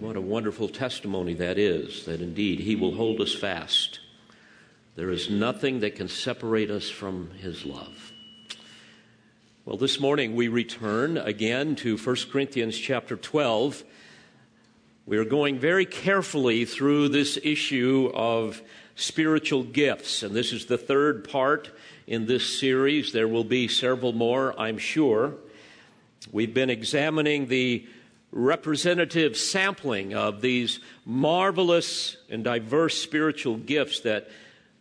What a wonderful testimony that is, that indeed He will hold us fast. There is nothing that can separate us from His love. Well, this morning we return again to 1 Corinthians chapter 12. We are going very carefully through this issue of spiritual gifts, and this is the third part in this series. There will be several more, I'm sure. We've been examining the representative sampling of these marvelous and diverse spiritual gifts that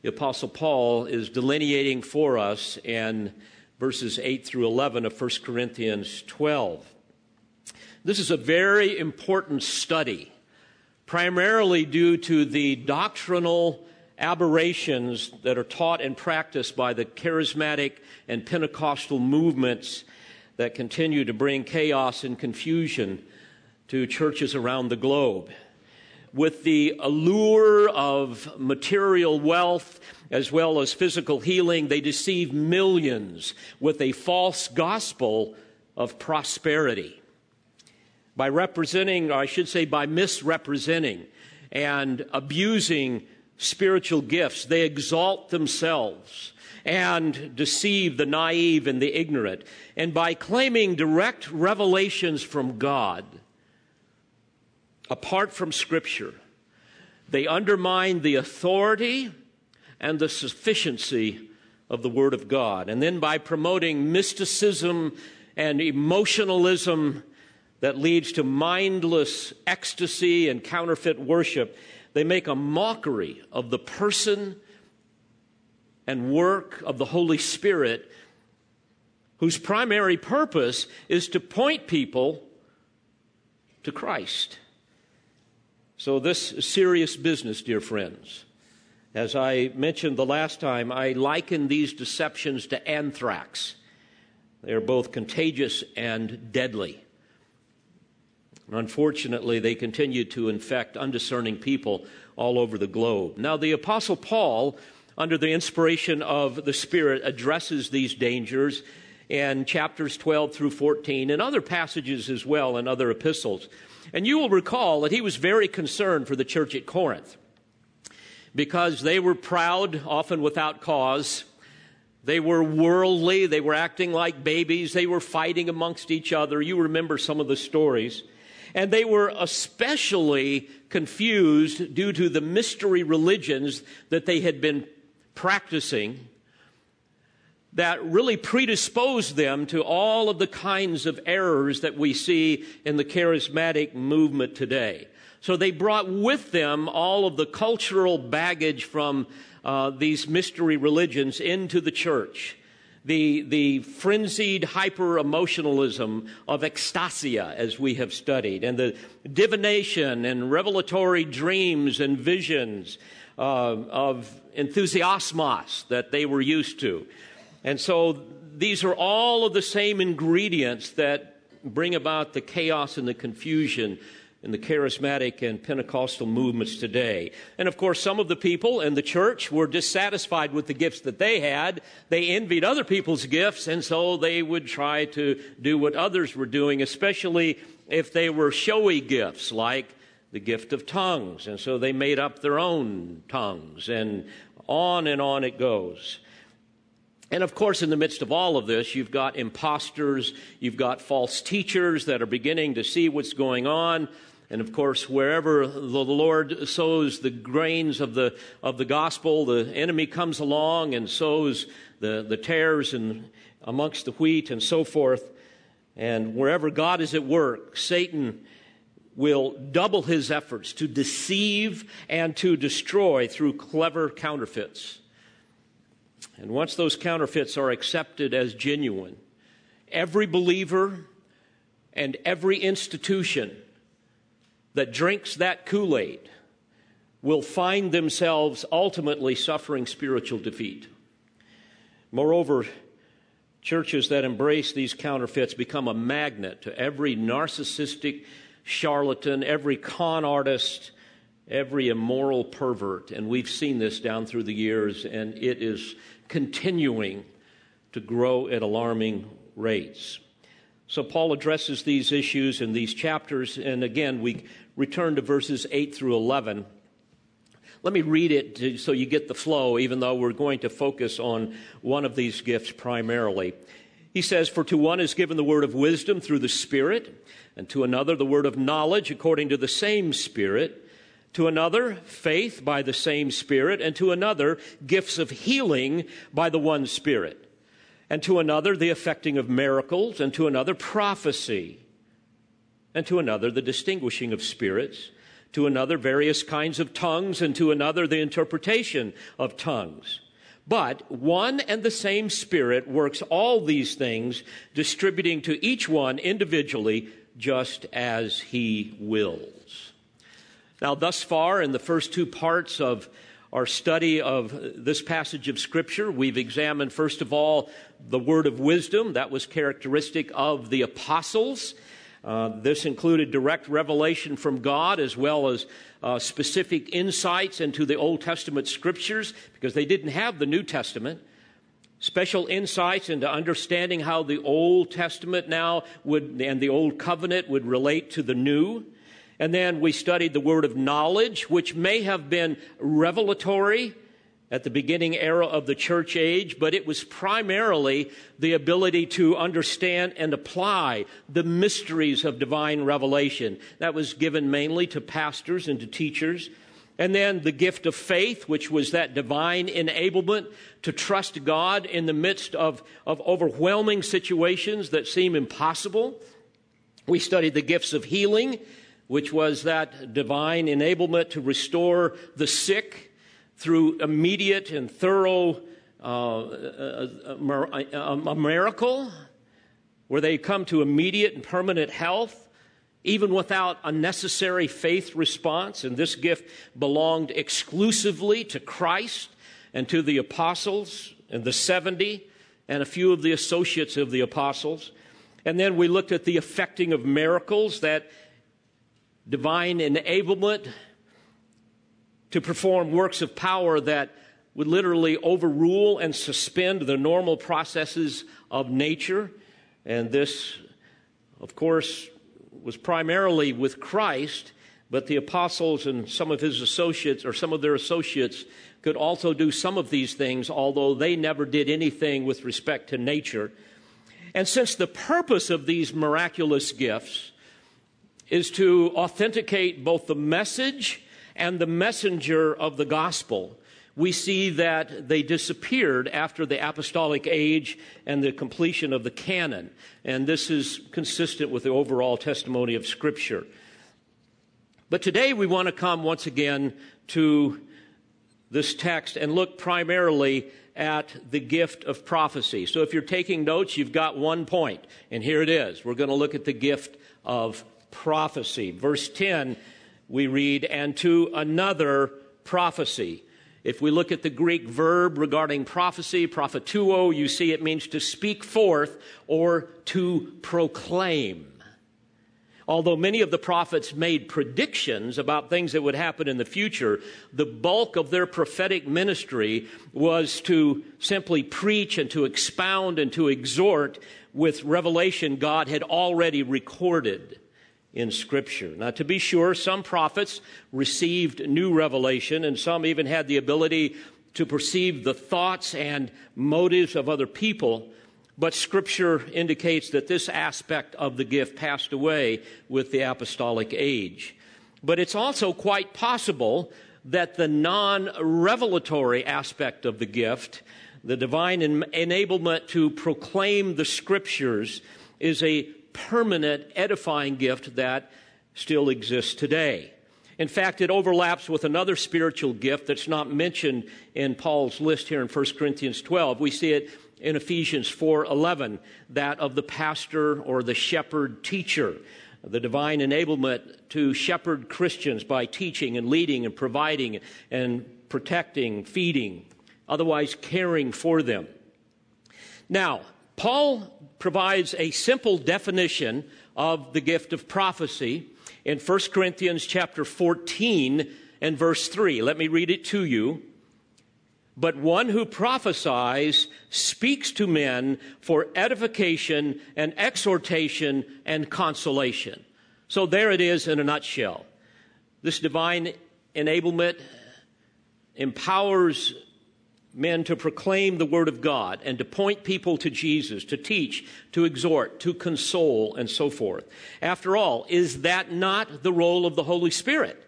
the Apostle Paul is delineating for us in verses 8 through 11 of 1 Corinthians 12. This is a very important study, primarily due to the doctrinal aberrations that are taught and practiced by the charismatic and Pentecostal movements that continue to bring chaos and confusion to churches around the globe. With the allure of material wealth as well as physical healing, they deceive millions with a false gospel of prosperity. By representing, or I should say, by misrepresenting and abusing spiritual gifts, they exalt themselves and deceive the naive and the ignorant. And by claiming direct revelations from God, apart from Scripture, they undermine the authority and the sufficiency of the Word of God. And then by promoting mysticism and emotionalism that leads to mindless ecstasy and counterfeit worship, they make a mockery of the person and work of the Holy Spirit, whose primary purpose is to point people to Christ. So, this is serious business, dear friends. As I mentioned the last time, I liken these deceptions to anthrax. They are both contagious and deadly. Unfortunately, they continue to infect undiscerning people all over the globe. Now, the Apostle Paul, under the inspiration of the Spirit, addresses these dangers in chapters 12 through 14 and other passages as well in other epistles. And you will recall that he was very concerned for the church at Corinth because they were proud, often without cause. They were worldly. They were acting like babies. They were fighting amongst each other. You remember some of the stories. And they were especially confused due to the mystery religions that they had been practicing that really predisposed them to all of the kinds of errors that we see in the charismatic movement today. So they brought with them all of the cultural baggage from uh, these mystery religions into the church. The, the frenzied hyper emotionalism of ecstasia, as we have studied, and the divination and revelatory dreams and visions uh, of enthusiasmos that they were used to. And so these are all of the same ingredients that bring about the chaos and the confusion in the charismatic and Pentecostal movements today. And of course, some of the people in the church were dissatisfied with the gifts that they had. They envied other people's gifts, and so they would try to do what others were doing, especially if they were showy gifts like the gift of tongues. And so they made up their own tongues, and on and on it goes. And of course, in the midst of all of this, you've got imposters, you've got false teachers that are beginning to see what's going on. And of course, wherever the Lord sows the grains of the, of the gospel, the enemy comes along and sows the, the tares and amongst the wheat and so forth. And wherever God is at work, Satan will double his efforts to deceive and to destroy through clever counterfeits. And once those counterfeits are accepted as genuine, every believer and every institution that drinks that Kool Aid will find themselves ultimately suffering spiritual defeat. Moreover, churches that embrace these counterfeits become a magnet to every narcissistic charlatan, every con artist, every immoral pervert. And we've seen this down through the years, and it is continuing to grow at alarming rates. So, Paul addresses these issues in these chapters, and again, we return to verses 8 through 11. Let me read it to, so you get the flow, even though we're going to focus on one of these gifts primarily. He says, For to one is given the word of wisdom through the Spirit, and to another the word of knowledge according to the same Spirit, to another faith by the same Spirit, and to another gifts of healing by the one Spirit, and to another the effecting of miracles, and to another prophecy, and to another the distinguishing of spirits, to another various kinds of tongues, and to another the interpretation of tongues. But one and the same Spirit works all these things, distributing to each one individually just as He wills. Now, thus far, in the first two parts of our study of this passage of Scripture, we've examined, first of all, the word of wisdom. That was characteristic of the apostles. Uh, this included direct revelation from God as well as uh, specific insights into the Old Testament scriptures because they didn't have the New Testament. Special insights into understanding how the Old Testament now would, and the Old Covenant would relate to the New. And then we studied the word of knowledge, which may have been revelatory at the beginning era of the church age, but it was primarily the ability to understand and apply the mysteries of divine revelation. That was given mainly to pastors and to teachers. And then the gift of faith, which was that divine enablement to trust God in the midst of, of overwhelming situations that seem impossible. We studied the gifts of healing, which was that divine enablement to restore the sick through immediate and thorough uh, uh, uh a, uh, a, a, miracle where they come to immediate and permanent health, even without a necessary faith response. And this gift belonged exclusively to Christ and to the apostles and the 70 and a few of the associates of the apostles. And then we looked at the effecting of miracles, that divine enablement to perform works of power that would literally overrule and suspend the normal processes of nature. And this, of course, was primarily with Christ, but the apostles and some of his associates, or some of their associates, could also do some of these things, although they never did anything with respect to nature. And since the purpose of these miraculous gifts is to authenticate both the message and the messenger of the gospel, we see that they disappeared after the apostolic age and the completion of the canon. And this is consistent with the overall testimony of Scripture. But today we want to come once again to this text and look primarily at the gift of prophecy. So if you're taking notes, you've got one point, and here it is. We're going to look at the gift of prophecy. Verse 10 we read, and to another prophecy. If we look at the Greek verb regarding prophecy, propheteuo, you see it means to speak forth or to proclaim. Although many of the prophets made predictions about things that would happen in the future, the bulk of their prophetic ministry was to simply preach and to expound and to exhort with revelation God had already recorded in Scripture. Now, to be sure, some prophets received new revelation, and some even had the ability to perceive the thoughts and motives of other people. But Scripture indicates that this aspect of the gift passed away with the apostolic age. But it's also quite possible that the non revelatory aspect of the gift, the divine enablement to proclaim the Scriptures, is a permanent, edifying gift that still exists today. In fact, it overlaps with another spiritual gift that's not mentioned in Paul's list here in 1 Corinthians 12. We see it in Ephesians 4:11, that of the pastor or the shepherd teacher, the divine enablement to shepherd Christians by teaching and leading and providing and protecting, feeding, otherwise caring for them. Now, Paul provides a simple definition of the gift of prophecy in 1 Corinthians chapter 14 and verse 3. Let me read it to you. But one who prophesies speaks to men for edification and exhortation and consolation. So there it is in a nutshell. This divine enablement empowers men to proclaim the Word of God and to point people to Jesus, to teach, to exhort, to console, and so forth. After all, is that not the role of the Holy Spirit?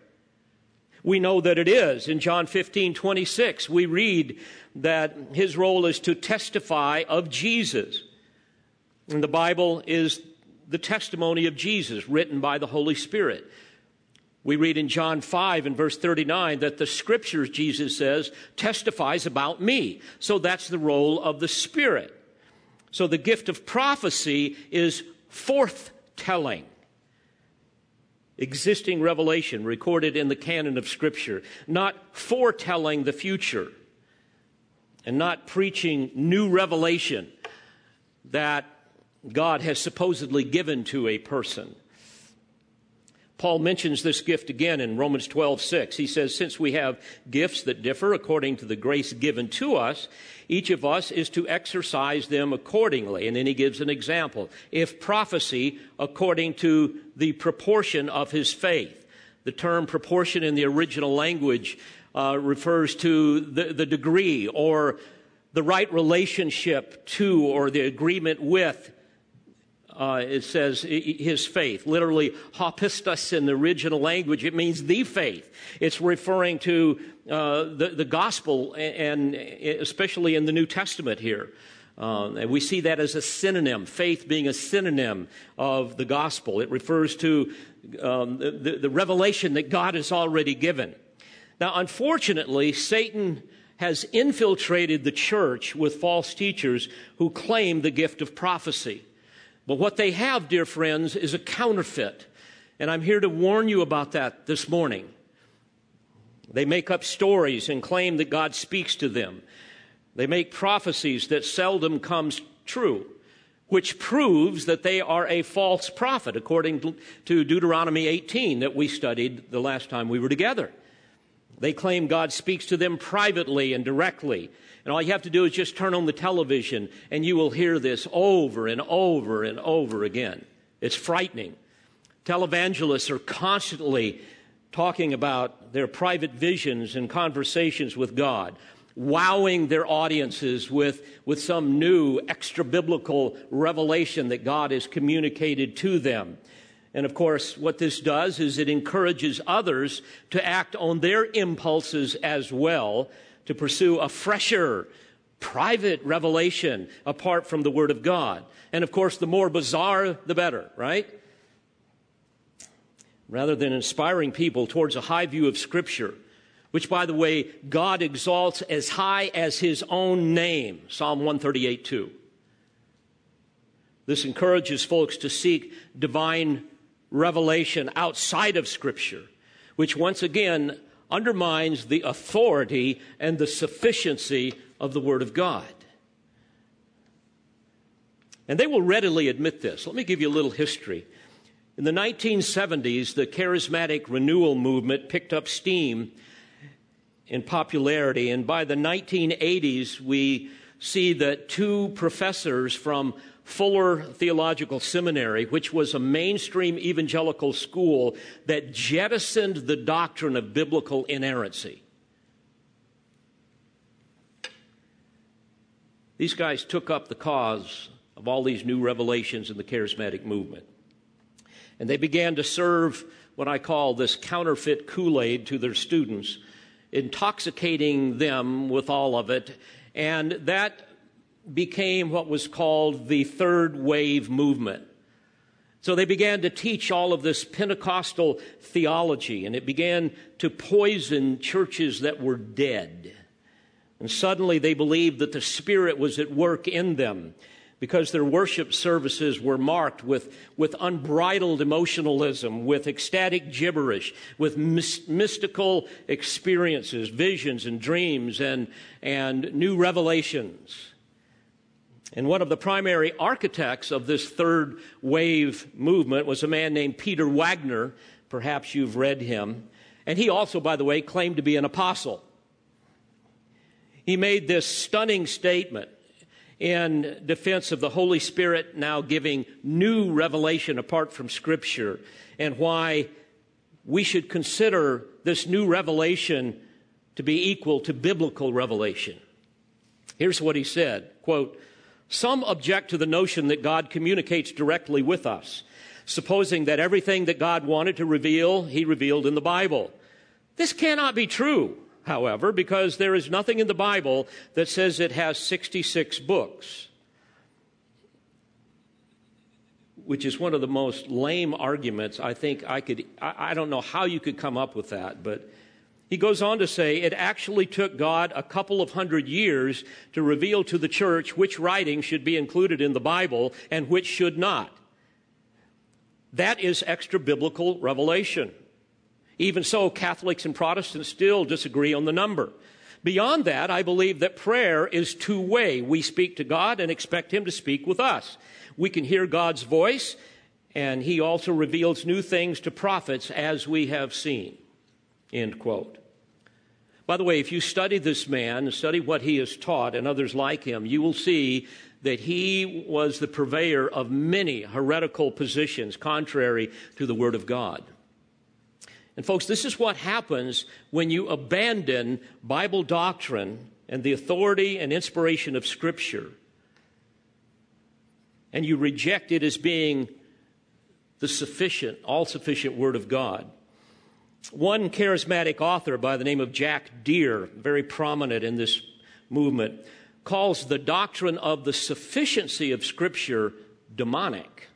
We know that it is. In John 15, 26, we read that his role is to testify of Jesus. And the Bible is the testimony of Jesus written by the Holy Spirit. We read in John 5 and verse 39 that the scriptures, Jesus says, testifies about me. So that's the role of the Spirit. So the gift of prophecy is forth telling. Existing revelation recorded in the canon of Scripture, not foretelling the future, and not preaching new revelation that God has supposedly given to a person. Paul mentions this gift again in Romans 12, 6. He says, Since we have gifts that differ according to the grace given to us, each of us is to exercise them accordingly. And then he gives an example. If prophecy, according to the proportion of his faith. The term proportion in the original language uh, refers to the, the degree or the right relationship to or the agreement with uh, it says his faith. Literally, hopistos in the original language, it means the faith. It's referring to uh, the, the gospel, and, especially in the New Testament here. Um, and we see that as a synonym, faith being a synonym of the gospel. It refers to um, the, the revelation that God has already given. Now, unfortunately, Satan has infiltrated the church with false teachers who claim the gift of prophecy. But what they have, dear friends, is a counterfeit. And I'm here to warn you about that this morning. They make up stories and claim that God speaks to them. They make prophecies that seldom comes true, which proves that they are a false prophet, according to Deuteronomy 18 that we studied the last time we were together. They claim God speaks to them privately and directly. And all you have to do is just turn on the television and you will hear this over and over and over again. It's frightening. Televangelists are constantly talking about their private visions and conversations with God, wowing their audiences with, with some new extra biblical revelation that God has communicated to them. And of course, what this does is it encourages others to act on their impulses as well, to pursue a fresher, private revelation apart from the Word of God. And of course, the more bizarre, the better, right? Rather than inspiring people towards a high view of Scripture, which, by the way, God exalts as high as His own name, Psalm 138 2. This encourages folks to seek divine revelation outside of Scripture, which once again undermines the authority and the sufficiency of the Word of God. And they will readily admit this. Let me give you a little history. In the 1970s, the charismatic renewal movement picked up steam in popularity, and by the 1980s, we see that two professors from Fuller Theological Seminary, which was a mainstream evangelical school that jettisoned the doctrine of biblical inerrancy. These guys took up the cause of all these new revelations in the charismatic movement. And they began to serve what I call this counterfeit Kool Aid to their students, intoxicating them with all of it. And that became what was called the third wave movement. So they began to teach all of this Pentecostal theology, and it began to poison churches that were dead. And suddenly they believed that the Spirit was at work in them because their worship services were marked with, with unbridled emotionalism, with ecstatic gibberish, with mystical experiences, visions, and dreams, and, and new revelations. And one of the primary architects of this third wave movement was a man named Peter Wagner. Perhaps you've read him. And he also, by the way, claimed to be an apostle. He made this stunning statement in defense of the Holy Spirit now giving new revelation apart from Scripture and why we should consider this new revelation to be equal to biblical revelation. Here's what he said quote, Some object to the notion that God communicates directly with us, supposing that everything that God wanted to reveal, he revealed in the Bible. This cannot be true, however, because there is nothing in the Bible that says it has 66 books. which is one of the most lame arguments I think I could, I, I, don't know how you could come up with that, but he goes on to say it actually took God a couple of hundred years to reveal to the church which writings should be included in the Bible and which should not. That is extra biblical revelation. Even so, Catholics and Protestants still disagree on the number. Beyond that, I believe that prayer is two way. We speak to God and expect Him to speak with us. We can hear God's voice, and He also reveals new things to prophets as we have seen. End quote. By the way, if you study this man and study what he has taught and others like him, you will see that he was the purveyor of many heretical positions contrary to the Word of God. And, folks, this is what happens when you abandon Bible doctrine and the authority and inspiration of Scripture and you reject it as being the sufficient, all sufficient Word of God. One charismatic author by the name of Jack Deere, very prominent in this movement, calls the doctrine of the sufficiency of Scripture demonic.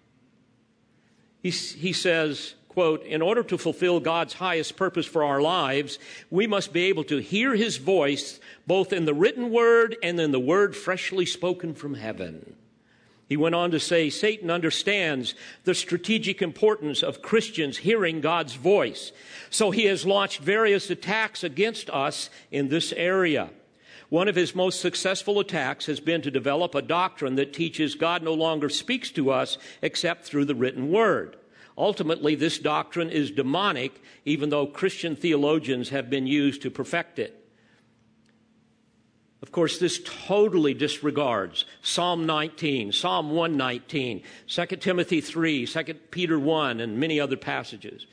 He, he says, quote, in order to fulfill God's highest purpose for our lives, we must be able to hear his voice both in the written word and in the word freshly spoken from heaven. He went on to say Satan understands the strategic importance of Christians hearing God's voice. So he has launched various attacks against us in this area. One of his most successful attacks has been to develop a doctrine that teaches God no longer speaks to us except through the written word. Ultimately, this doctrine is demonic, even though Christian theologians have been used to perfect it. Of course, this totally disregards Psalm 19, Psalm 119, 2 Timothy 3, 2 Peter 1, and many other passages.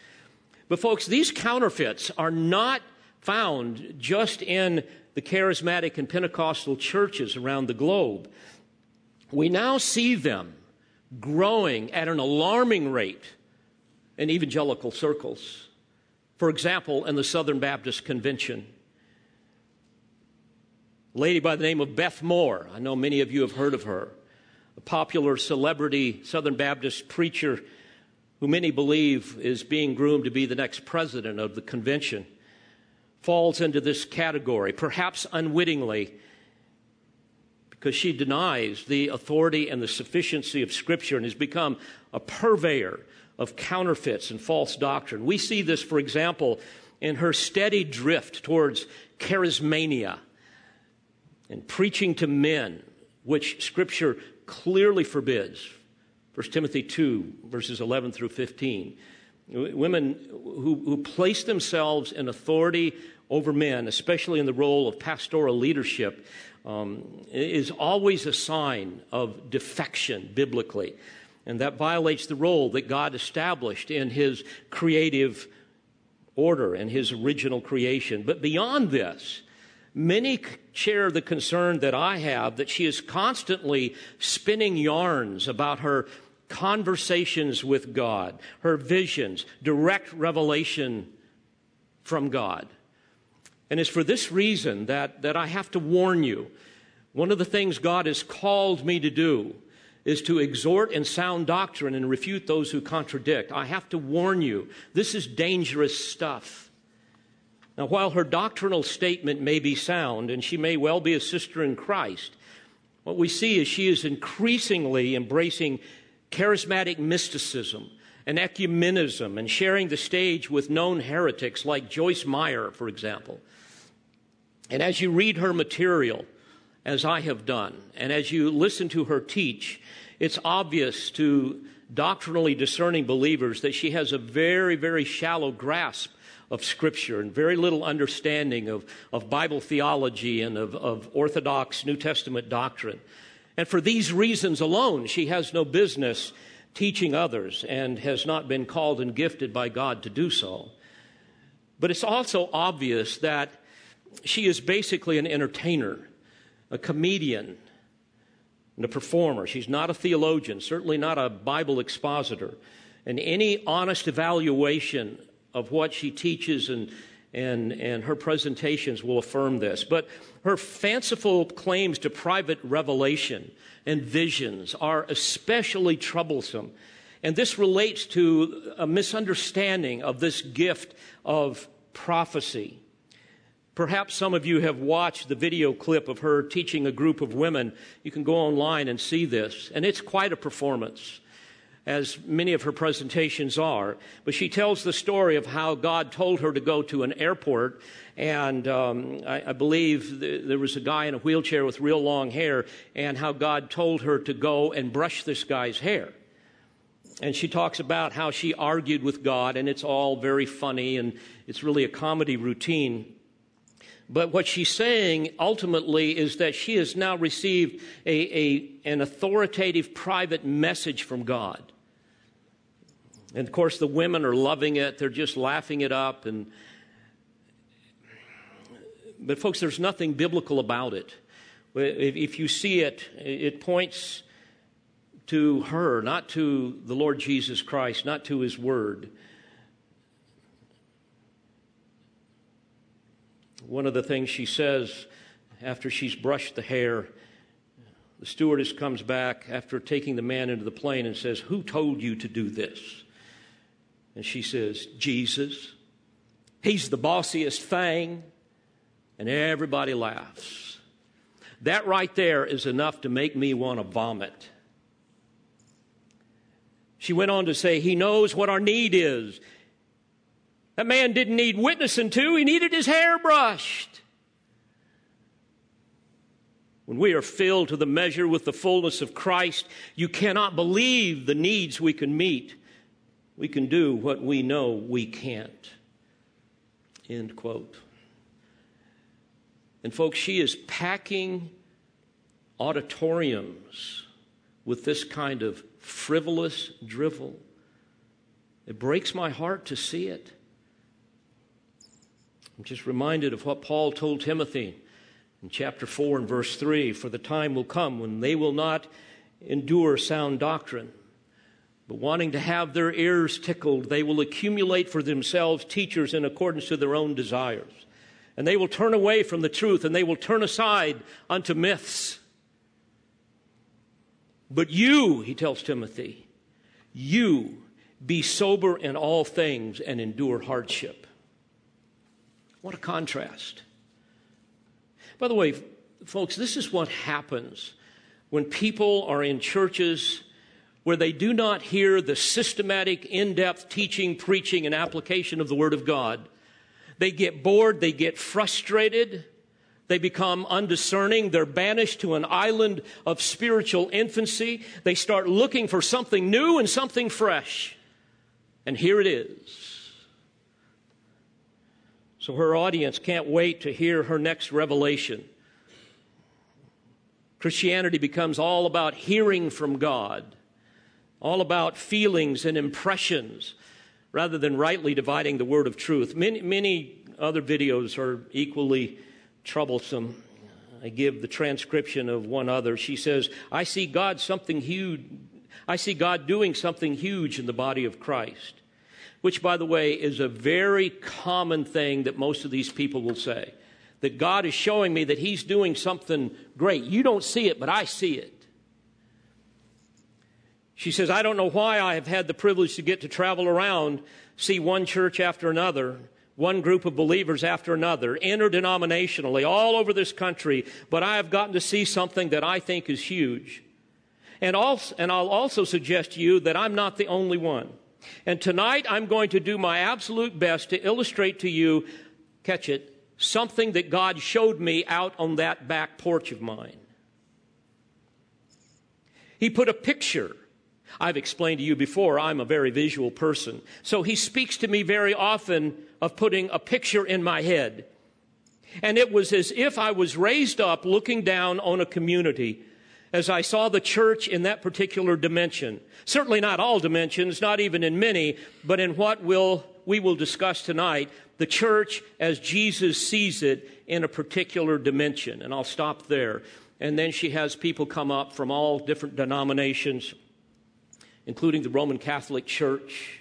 But, folks, these counterfeits are not found just in the charismatic and Pentecostal churches around the globe. We now see them growing at an alarming rate in evangelical circles. For example, in the Southern Baptist Convention lady by the name of Beth Moore. I know many of you have heard of her. A popular celebrity Southern Baptist preacher who many believe is being groomed to be the next president of the convention falls into this category, perhaps unwittingly, because she denies the authority and the sufficiency of Scripture and has become a purveyor of counterfeits and false doctrine. We see this, for example, in her steady drift towards charismania and preaching to men, which Scripture clearly forbids. 1 Timothy 2, verses 11 through 15. Women who, who place themselves in authority over men, especially in the role of pastoral leadership, um, is always a sign of defection biblically. And that violates the role that God established in His creative order and His original creation. But beyond this, Many share the concern that I have that she is constantly spinning yarns about her conversations with God, her visions, direct revelation from God. And it's for this reason that, that I have to warn you. One of the things God has called me to do is to exhort in sound doctrine and refute those who contradict. I have to warn you, this is dangerous stuff. Now, while her doctrinal statement may be sound and she may well be a sister in Christ, what we see is she is increasingly embracing charismatic mysticism and ecumenism and sharing the stage with known heretics like Joyce Meyer, for example. And as you read her material, as I have done, and as you listen to her teach, it's obvious to doctrinally discerning believers that she has a very, very shallow grasp of Scripture and very little understanding of, of Bible theology and of, of Orthodox New Testament doctrine. And for these reasons alone, she has no business teaching others and has not been called and gifted by God to do so. But it's also obvious that she is basically an entertainer, a comedian, and a performer. She's not a theologian, certainly not a Bible expositor. And any honest evaluation of what she teaches and, and, and her presentations will affirm this. But her fanciful claims to private revelation and visions are especially troublesome. And this relates to a misunderstanding of this gift of prophecy. Perhaps some of you have watched the video clip of her teaching a group of women. You can go online and see this, and it's quite a performance, as many of her presentations are. But she tells the story of how God told her to go to an airport, and um, I, I, believe th- there was a guy in a wheelchair with real long hair, and how God told her to go and brush this guy's hair. And she talks about how she argued with God, and it's all very funny, and it's really a comedy routine. But what she's saying ultimately is that she has now received a, a, an authoritative private message from God. And of course, the women are loving it, they're just laughing it up. And, but, folks, there's nothing biblical about it. If you see it, it points to her, not to the Lord Jesus Christ, not to his word. One of the things she says after she's brushed the hair, the stewardess comes back after taking the man into the plane and says, Who told you to do this? And she says, Jesus. He's the bossiest thing. And everybody laughs. That right there is enough to make me want to vomit. She went on to say, He knows what our need is. That man didn't need witnessing to, he needed his hair brushed. When we are filled to the measure with the fullness of Christ, you cannot believe the needs we can meet. We can do what we know we can't. End quote. And, folks, she is packing auditoriums with this kind of frivolous drivel. It breaks my heart to see it. I'm just reminded of what Paul told Timothy in chapter 4 and verse 3 For the time will come when they will not endure sound doctrine, but wanting to have their ears tickled, they will accumulate for themselves teachers in accordance to their own desires. And they will turn away from the truth and they will turn aside unto myths. But you, he tells Timothy, you be sober in all things and endure hardship. What a contrast. By the way, folks, this is what happens when people are in churches where they do not hear the systematic, in depth teaching, preaching, and application of the Word of God. They get bored, they get frustrated, they become undiscerning, they're banished to an island of spiritual infancy. They start looking for something new and something fresh. And here it is. So her audience can't wait to hear her next revelation. Christianity becomes all about hearing from God, all about feelings and impressions, rather than rightly dividing the word of truth. Many, many other videos are equally troublesome. I give the transcription of one other. She says, I see God something huge. I see God doing something huge in the body of Christ which, by the way, is a very common thing that most of these people will say. That God is showing me that He's doing something great. You don't see it, but I see it. She says, I don't know why I have had the privilege to get to travel around, see one church after another, one group of believers after another, interdenominationally, all over this country, but I have gotten to see something that I think is huge. And, also, and I'll also suggest to you that I'm not the only one. And tonight I'm going to do my absolute best to illustrate to you, catch it, something that God showed me out on that back porch of mine. He put a picture. I've explained to you before, I'm a very visual person. So he speaks to me very often of putting a picture in my head. And it was as if I was raised up looking down on a community as I saw the church in that particular dimension. Certainly not all dimensions, not even in many, but in what will we will discuss tonight the church as Jesus sees it in a particular dimension. And I'll stop there. And then she has people come up from all different denominations, including the Roman Catholic Church,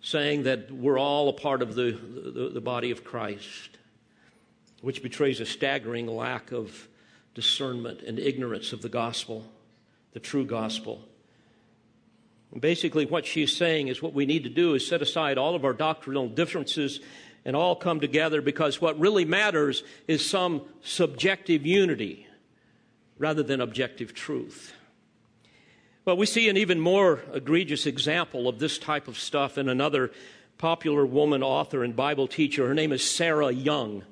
saying that we're all a part of the, the, the body of Christ, which betrays a staggering lack of discernment and ignorance of the gospel, the true gospel. And basically, what she's saying is what we need to do is set aside all of our doctrinal differences and all come together because what really matters is some subjective unity rather than objective truth. Well, we see an even more egregious example of this type of stuff in another popular woman author and Bible teacher. Her name is Sarah Young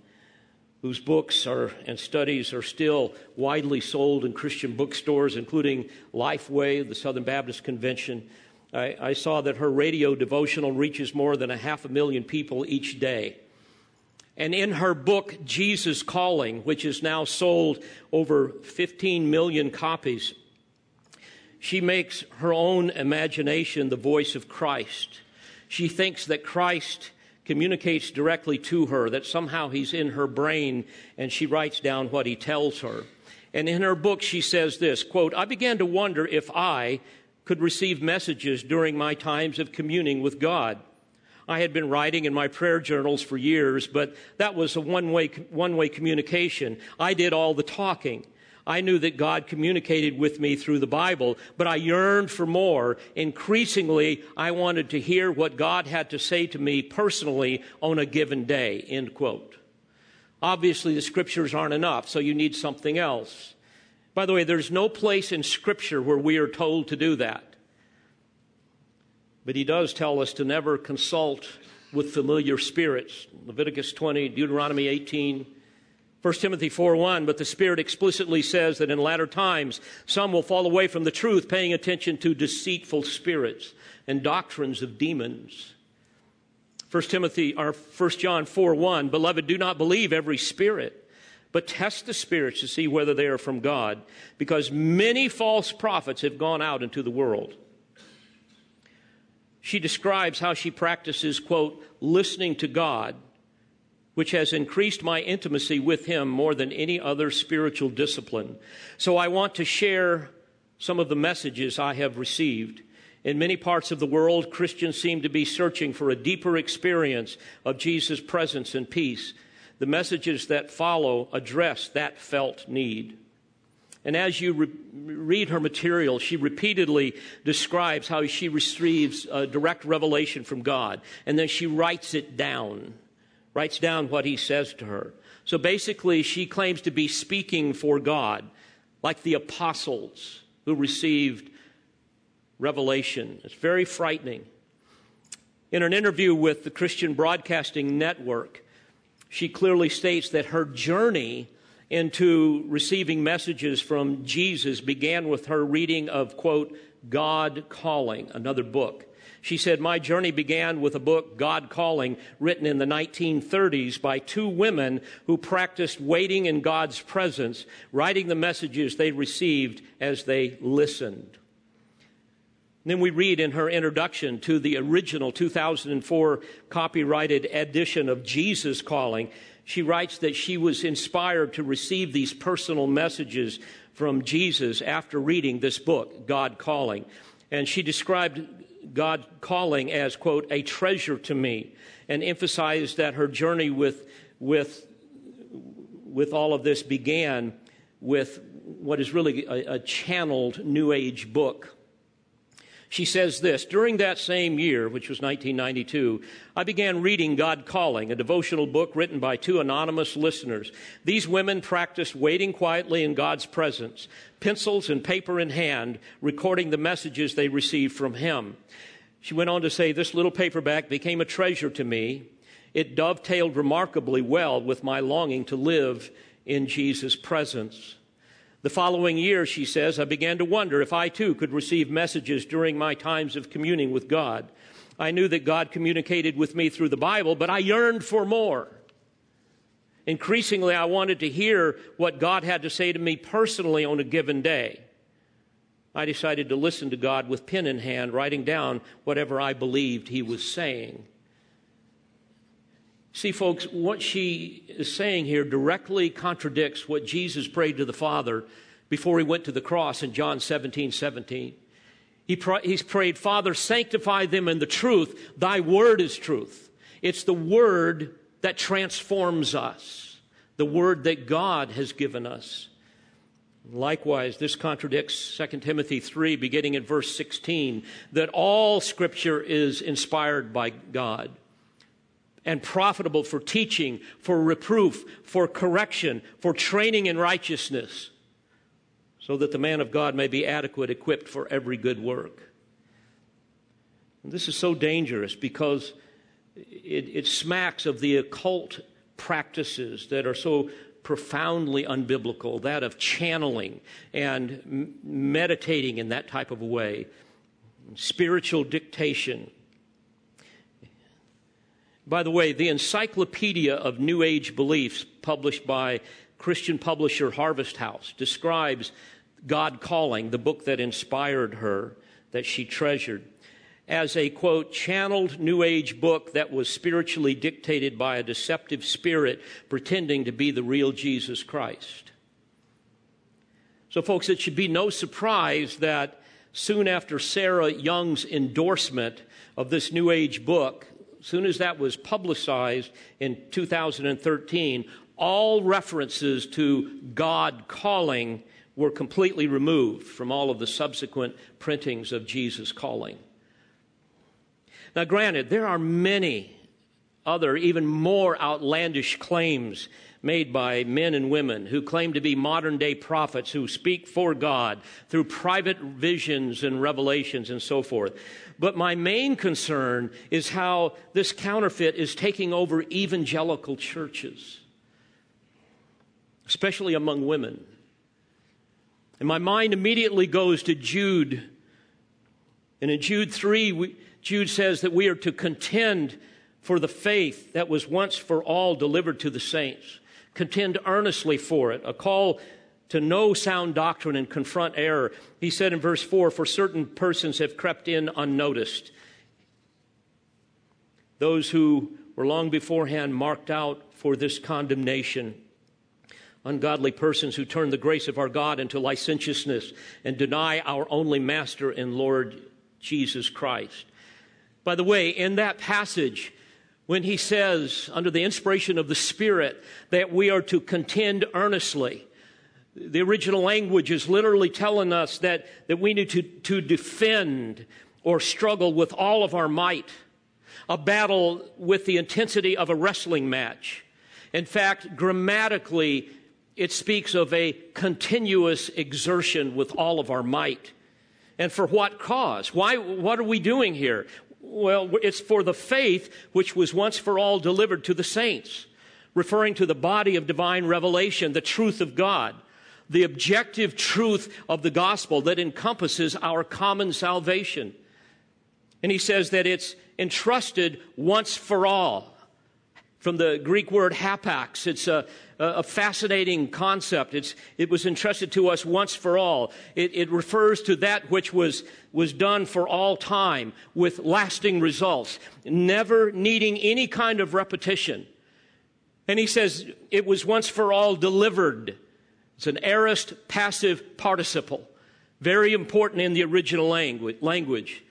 whose books are, and studies are still widely sold in Christian bookstores, including Lifeway, the Southern Baptist Convention. I, I saw that her radio devotional reaches more than a half a million people each day. And in her book, Jesus Calling, which is now sold over 15 million copies, she makes her own imagination the voice of Christ. She thinks that Christ communicates directly to her, that somehow he's in her brain and she writes down what he tells her. And in her book, she says this quote, I began to wonder if I could receive messages during my times of communing with God. I had been writing in my prayer journals for years, but that was a one way, one way communication. I did all the talking. I knew that God communicated with me through the Bible, but I yearned for more. Increasingly, I wanted to hear what God had to say to me personally on a given day. End quote. Obviously, the scriptures aren't enough, so you need something else. By the way, there's no place in scripture where we are told to do that. But he does tell us to never consult with familiar spirits. Leviticus 20, Deuteronomy 18, 1 Timothy 4:1, but the Spirit explicitly says that in latter times some will fall away from the truth, paying attention to deceitful spirits and doctrines of demons. 1 Timothy or 1 John 4:1, beloved, do not believe every spirit, but test the spirits to see whether they are from God, because many false prophets have gone out into the world. She describes how she practices, quote, listening to God which has increased my intimacy with Him more than any other spiritual discipline. So I want to share some of the messages I have received. In many parts of the world, Christians seem to be searching for a deeper experience of Jesus' presence and peace. The messages that follow address that felt need. And as you re- read her material, she repeatedly describes how she receives a direct revelation from God, and then she writes it down writes down what he says to her. So basically, she claims to be speaking for God, like the apostles who received revelation. It's very frightening. In an interview with the Christian Broadcasting Network, she clearly states that her journey into receiving messages from Jesus began with her reading of, quote, God Calling, another book. She said, My journey began with a book, God Calling, written in the 1930s by two women who practiced waiting in God's presence, writing the messages they received as they listened. Then we read in her introduction to the original 2004 copyrighted edition of Jesus Calling, she writes that she was inspired to receive these personal messages from Jesus after reading this book, God Calling. And she described God calling as, quote, a treasure to me, and emphasized that her journey with, with, with all of this began with what is really a, a channeled New Age book. She says this During that same year, which was 1992, I began reading God Calling, a devotional book written by two anonymous listeners. These women practiced waiting quietly in God's presence, pencils and paper in hand, recording the messages they received from Him. She went on to say, This little paperback became a treasure to me. It dovetailed remarkably well with my longing to live in Jesus' presence. The following year, she says, I began to wonder if I too could receive messages during my times of communing with God. I knew that God communicated with me through the Bible, but I yearned for more. Increasingly, I wanted to hear what God had to say to me personally on a given day. I decided to listen to God with pen in hand, writing down whatever I believed He was saying. See, folks, what she is saying here directly contradicts what Jesus prayed to the Father before he went to the cross in John 17 17. He he's prayed, Father, sanctify them in the truth. Thy word is truth. It's the word that transforms us, the word that God has given us. Likewise, this contradicts 2 Timothy 3, beginning in verse 16, that all scripture is inspired by God and profitable for teaching, for reproof, for correction, for training in righteousness, so that the man of God may be adequate, equipped for every good work. And this is so dangerous because it, it smacks of the occult practices that are so profoundly unbiblical, that of channeling and meditating in that type of a way, spiritual dictation. By the way, the Encyclopedia of New Age Beliefs, published by Christian publisher Harvest House, describes God Calling, the book that inspired her, that she treasured as a quote, channeled New Age book that was spiritually dictated by a deceptive spirit pretending to be the real Jesus Christ. So, folks, it should be no surprise that soon after Sarah Young's endorsement of this New Age book, soon as that was publicized in 2013, all references to God calling were completely removed from all of the subsequent printings of Jesus calling. Now, granted, there are many other, even more outlandish claims made by men and women who claim to be modern day prophets who speak for God through private visions and revelations and so forth. But my main concern is how this counterfeit is taking over evangelical churches, especially among women. And my mind immediately goes to Jude. And in Jude 3, we, Jude says that we are to contend for the faith that was once for all delivered to the saints. Contend earnestly for it, a call to know sound doctrine and confront error. He said in verse 4 For certain persons have crept in unnoticed. Those who were long beforehand marked out for this condemnation. Ungodly persons who turn the grace of our God into licentiousness and deny our only Master and Lord Jesus Christ. By the way, in that passage, when he says, under the inspiration of the Spirit, that we are to contend earnestly, the original language is literally telling us that, that we need to, to defend or struggle with all of our might, a battle with the intensity of a wrestling match. In fact, grammatically, it speaks of a continuous exertion with all of our might. And for what cause? Why, what are we doing here? Well, it's for the faith which was once for all delivered to the saints, referring to the body of divine revelation, the truth of God, the objective truth of the gospel that encompasses our common salvation. And he says that it's entrusted once for all. From the Greek word hapax, it's a, a fascinating concept. It's, it was entrusted to us once for all. It, it refers to that which was, was done for all time with lasting results, never needing any kind of repetition. And he says it was once for all delivered. It's an aorist passive participle, very important in the original language.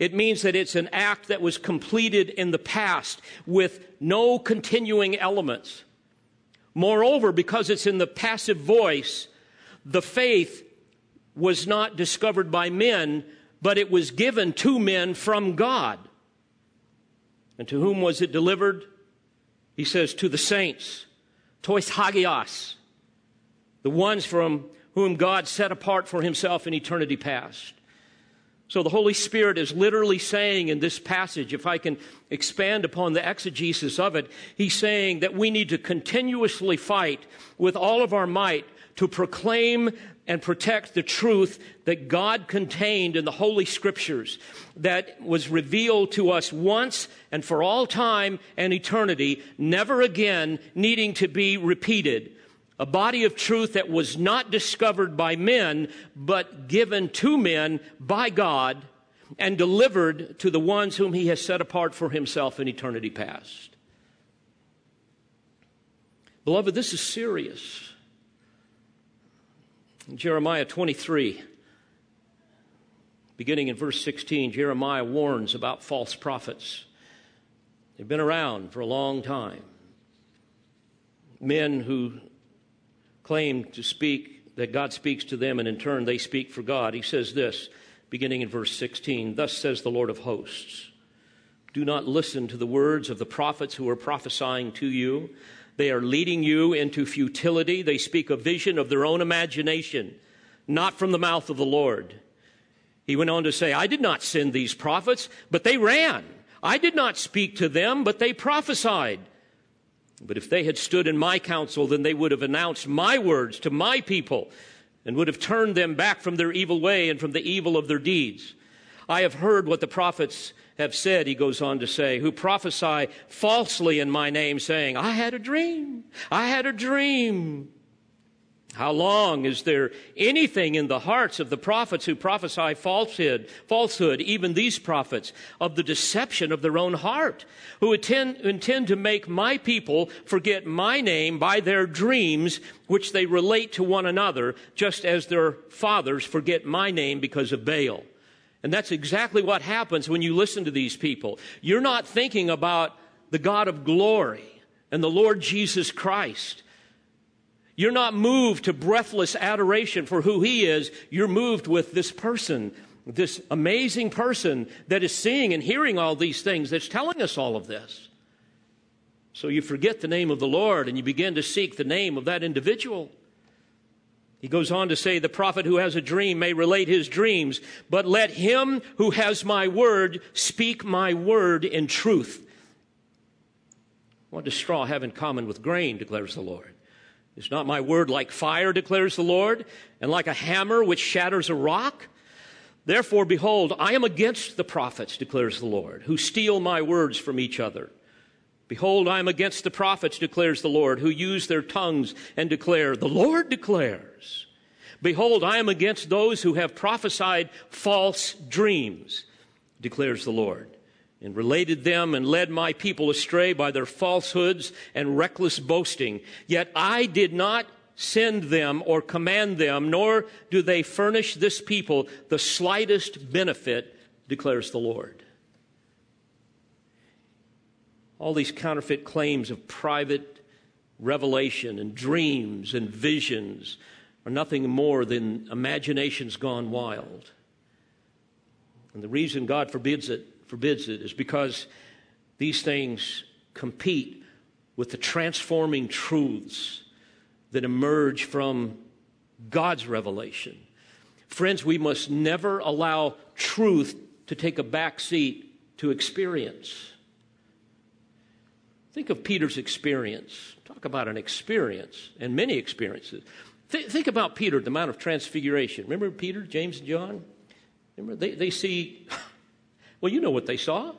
It means that it's an act that was completed in the past with no continuing elements. Moreover, because it's in the passive voice, the faith was not discovered by men, but it was given to men from God. And to whom was it delivered? He says, to the saints, tois hagios, the ones from whom God set apart for himself in eternity past. So the Holy Spirit is literally saying in this passage, if I can expand upon the exegesis of it, he's saying that we need to continuously fight with all of our might to proclaim and protect the truth that God contained in the Holy Scriptures that was revealed to us once and for all time and eternity, never again needing to be repeated. A body of truth that was not discovered by men, but given to men by God and delivered to the ones whom he has set apart for himself in eternity past. Beloved, this is serious. Jeremiah 23, beginning in verse 16, Jeremiah warns about false prophets. They've been around for a long time. Men who claim to speak, that God speaks to them, and in turn they speak for God. He says this, beginning in verse 16 Thus says the Lord of hosts Do not listen to the words of the prophets who are prophesying to you. They are leading you into futility. They speak a vision of their own imagination, not from the mouth of the Lord. He went on to say, I did not send these prophets, but they ran. I did not speak to them, but they prophesied. But if they had stood in my counsel, then they would have announced my words to my people and would have turned them back from their evil way and from the evil of their deeds. I have heard what the prophets have said, he goes on to say, who prophesy falsely in my name, saying, I had a dream. I had a dream. How long is there anything in the hearts of the prophets who prophesy falsehood, falsehood, even these prophets, of the deception of their own heart, who intend, intend to make my people forget my name by their dreams, which they relate to one another, just as their fathers forget my name because of Baal? And that's exactly what happens when you listen to these people. You're not thinking about the God of glory and the Lord Jesus Christ you're not moved to breathless adoration for who he is. You're moved with this person, this amazing person that is seeing and hearing all these things, that's telling us all of this. So you forget the name of the Lord and you begin to seek the name of that individual. He goes on to say, The prophet who has a dream may relate his dreams, but let him who has my word speak my word in truth. What does straw have in common with grain, declares the Lord? Is not my word like fire, declares the Lord, and like a hammer which shatters a rock? Therefore, behold, I am against the prophets, declares the Lord, who steal my words from each other. Behold, I am against the prophets, declares the Lord, who use their tongues and declare, The Lord declares. Behold, I am against those who have prophesied false dreams, declares the Lord and related them and led my people astray by their falsehoods and reckless boasting. Yet I did not send them or command them, nor do they furnish this people the slightest benefit, declares the Lord. All these counterfeit claims of private revelation and dreams and visions are nothing more than imaginations gone wild. And the reason God forbids it forbids it is because these things compete with the transforming truths that emerge from God's revelation. Friends, we must never allow truth to take a back seat to experience. Think of Peter's experience. Talk about an experience and many experiences. Th- think about Peter, the Mount of Transfiguration. Remember Peter, James, and John? Remember, they, they see well, you know what they saw,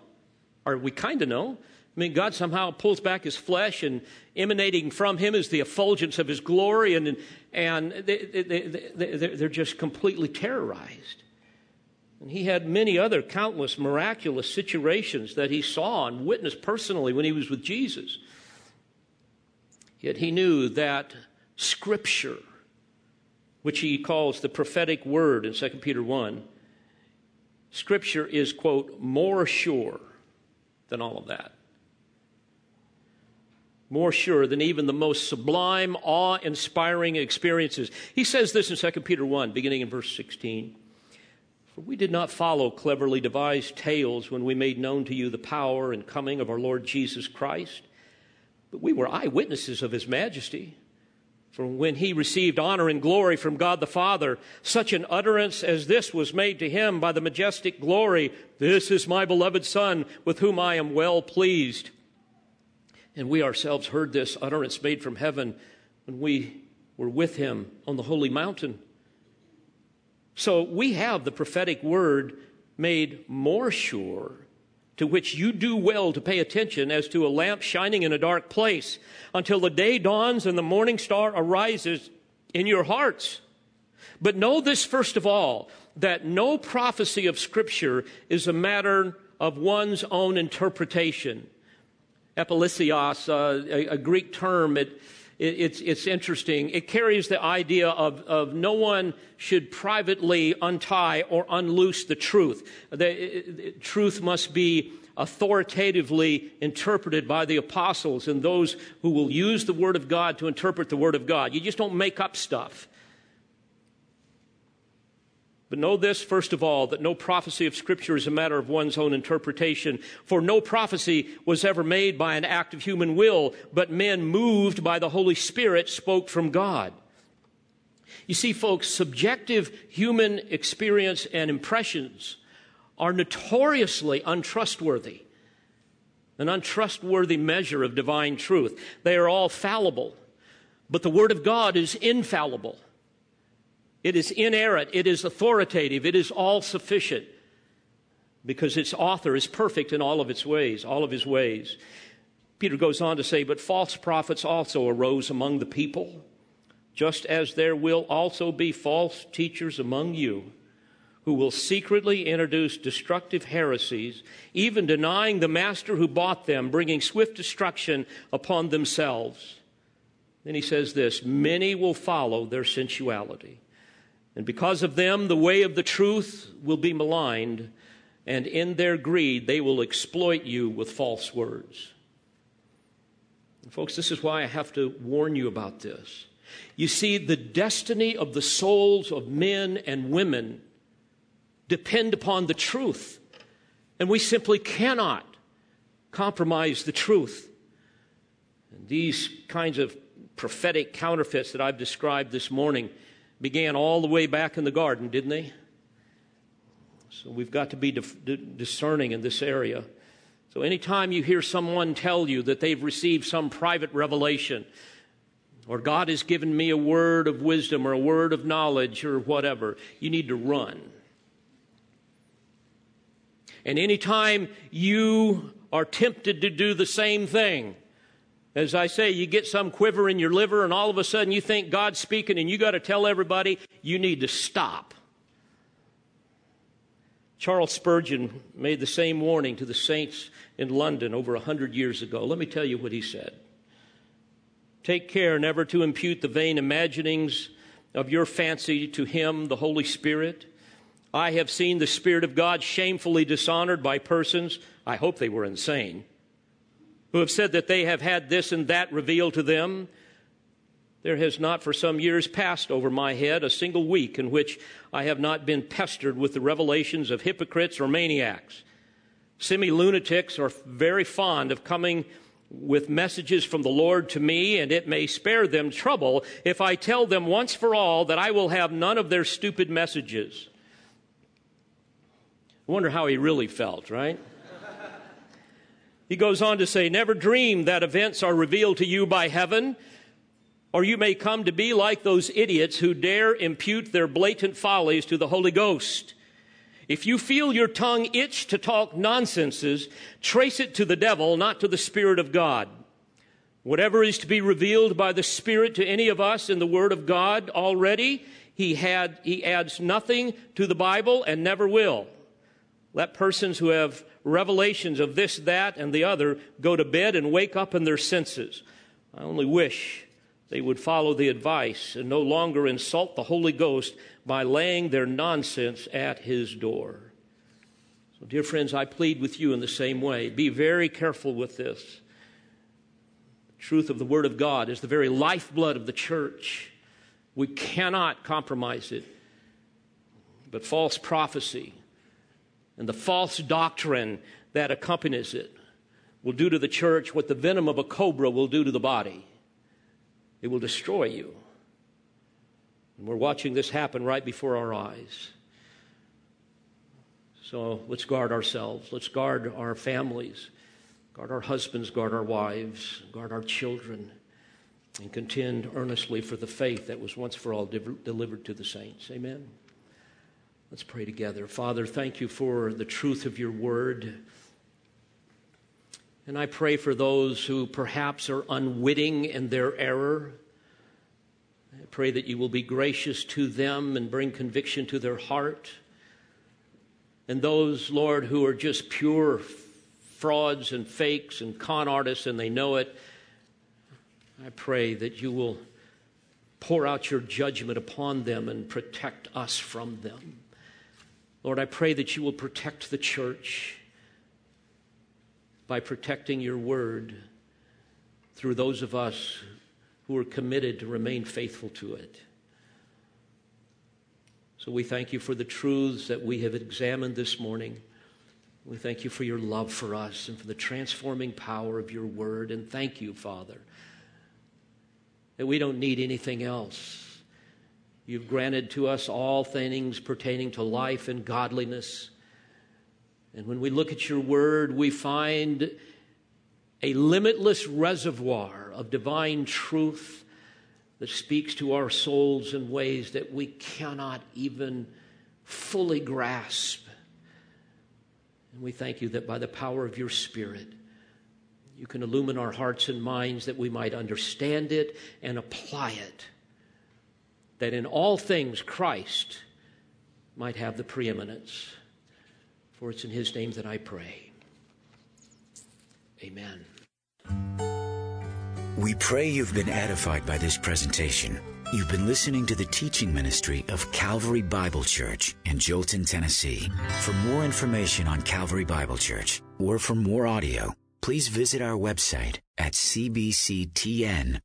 or we kind of know. I mean, God somehow pulls back his flesh, and emanating from him is the effulgence of his glory, and, and they, they, they, they're just completely terrorized. And he had many other countless miraculous situations that he saw and witnessed personally when he was with Jesus. Yet he knew that Scripture, which he calls the prophetic word in 2 Peter 1, Scripture is, quote, more sure than all of that. More sure than even the most sublime, awe inspiring experiences. He says this in 2 Peter 1, beginning in verse 16. For we did not follow cleverly devised tales when we made known to you the power and coming of our Lord Jesus Christ, but we were eyewitnesses of his majesty. For when he received honor and glory from God the Father, such an utterance as this was made to him by the majestic glory This is my beloved Son, with whom I am well pleased. And we ourselves heard this utterance made from heaven when we were with him on the holy mountain. So we have the prophetic word made more sure to which you do well to pay attention as to a lamp shining in a dark place until the day dawns and the morning star arises in your hearts. But know this first of all, that no prophecy of Scripture is a matter of one's own interpretation. Epilesios, uh, a, a, Greek term, it, it, it's, it's interesting. It carries the idea of, of no one should privately untie or unloose the truth. The, truth must be authoritatively interpreted by the apostles and those who will use the Word of God to interpret the Word of God. You just don't make up stuff. But know this, first of all, that no prophecy of Scripture is a matter of one's own interpretation. For no prophecy was ever made by an act of human will, but men moved by the Holy Spirit spoke from God. You see, folks, subjective human experience and impressions are notoriously untrustworthy, an untrustworthy measure of divine truth. They are all fallible, but the Word of God is infallible. It is inerrant, it is authoritative, it is all sufficient because its author is perfect in all of its ways, all of his ways. Peter goes on to say, But false prophets also arose among the people, just as there will also be false teachers among you who will secretly introduce destructive heresies, even denying the master who bought them, bringing swift destruction upon themselves. Then he says this many will follow their sensuality. And because of them, the way of the truth will be maligned, and in their greed, they will exploit you with false words. And folks, this is why I have to warn you about this. You see, the destiny of the souls of men and women depend upon the truth, and we simply cannot compromise the truth. And these kinds of prophetic counterfeits that I've described this morning began all the way back in the garden, didn't they? So we've got to be discerning in this area. So anytime you hear someone tell you that they've received some private revelation, or God has given me a word of wisdom or a word of knowledge or whatever, you need to run. And anytime you are tempted to do the same thing, as I say, you get some quiver in your liver, and all of a sudden you think God's speaking, and you got to tell everybody you need to stop. Charles Spurgeon made the same warning to the saints in London over a hundred years ago. Let me tell you what he said. Take care never to impute the vain imaginings of your fancy to him, the Holy Spirit. I have seen the Spirit of God shamefully dishonored by persons, I hope they were insane, who have said that they have had this and that revealed to them. There has not for some years passed over my head a single week in which I have not been pestered with the revelations of hypocrites or maniacs. Semi lunatics are very fond of coming with messages from the Lord to me, and it may spare them trouble if I tell them once for all that I will have none of their stupid messages. I wonder how he really felt, right? He goes on to say, Never dream that events are revealed to you by heaven, or you may come to be like those idiots who dare impute their blatant follies to the Holy Ghost. If you feel your tongue itch to talk nonsenses, trace it to the devil, not to the Spirit of God. Whatever is to be revealed by the Spirit to any of us in the Word of God already, he, had, he adds nothing to the Bible and never will. Let persons who have revelations of this, that, and the other go to bed and wake up in their senses. I only wish they would follow the advice and no longer insult the Holy Ghost by laying their nonsense at his door. So, dear friends, I plead with you in the same way. Be very careful with this. The truth of the Word of God is the very lifeblood of the church. We cannot compromise it. But false prophecy, and the false doctrine that accompanies it will do to the church what the venom of a cobra will do to the body it will destroy you. And we're watching this happen right before our eyes. So let's guard ourselves. Let's guard our families, guard our husbands, guard our wives, guard our children, and contend earnestly for the faith that was once for all delivered to the saints. Amen. Let's pray together. Father, thank you for the truth of your word. And I pray for those who perhaps are unwitting in their error. I pray that you will be gracious to them and bring conviction to their heart. And those, Lord, who are just pure frauds and fakes and con artists and they know it, I pray that you will pour out your judgment upon them and protect us from them. Lord, I pray that you will protect the church by protecting your word through those of us who are committed to remain faithful to it. So we thank you for the truths that we have examined this morning. We thank you for your love for us and for the transforming power of your word. And thank you, Father, that we don't need anything else. You've granted to us all things pertaining to life and godliness. And when we look at your word, we find a limitless reservoir of divine truth that speaks to our souls in ways that we cannot even fully grasp. And we thank you that by the power of your Spirit, you can illumine our hearts and minds that we might understand it and apply it. That in all things, Christ might have the preeminence. For it's in his name that I pray. Amen. We pray you've been edified by this presentation. You've been listening to the teaching ministry of Calvary Bible Church in Jolton, Tennessee. For more information on Calvary Bible Church or for more audio, please visit our website at cbctn.org.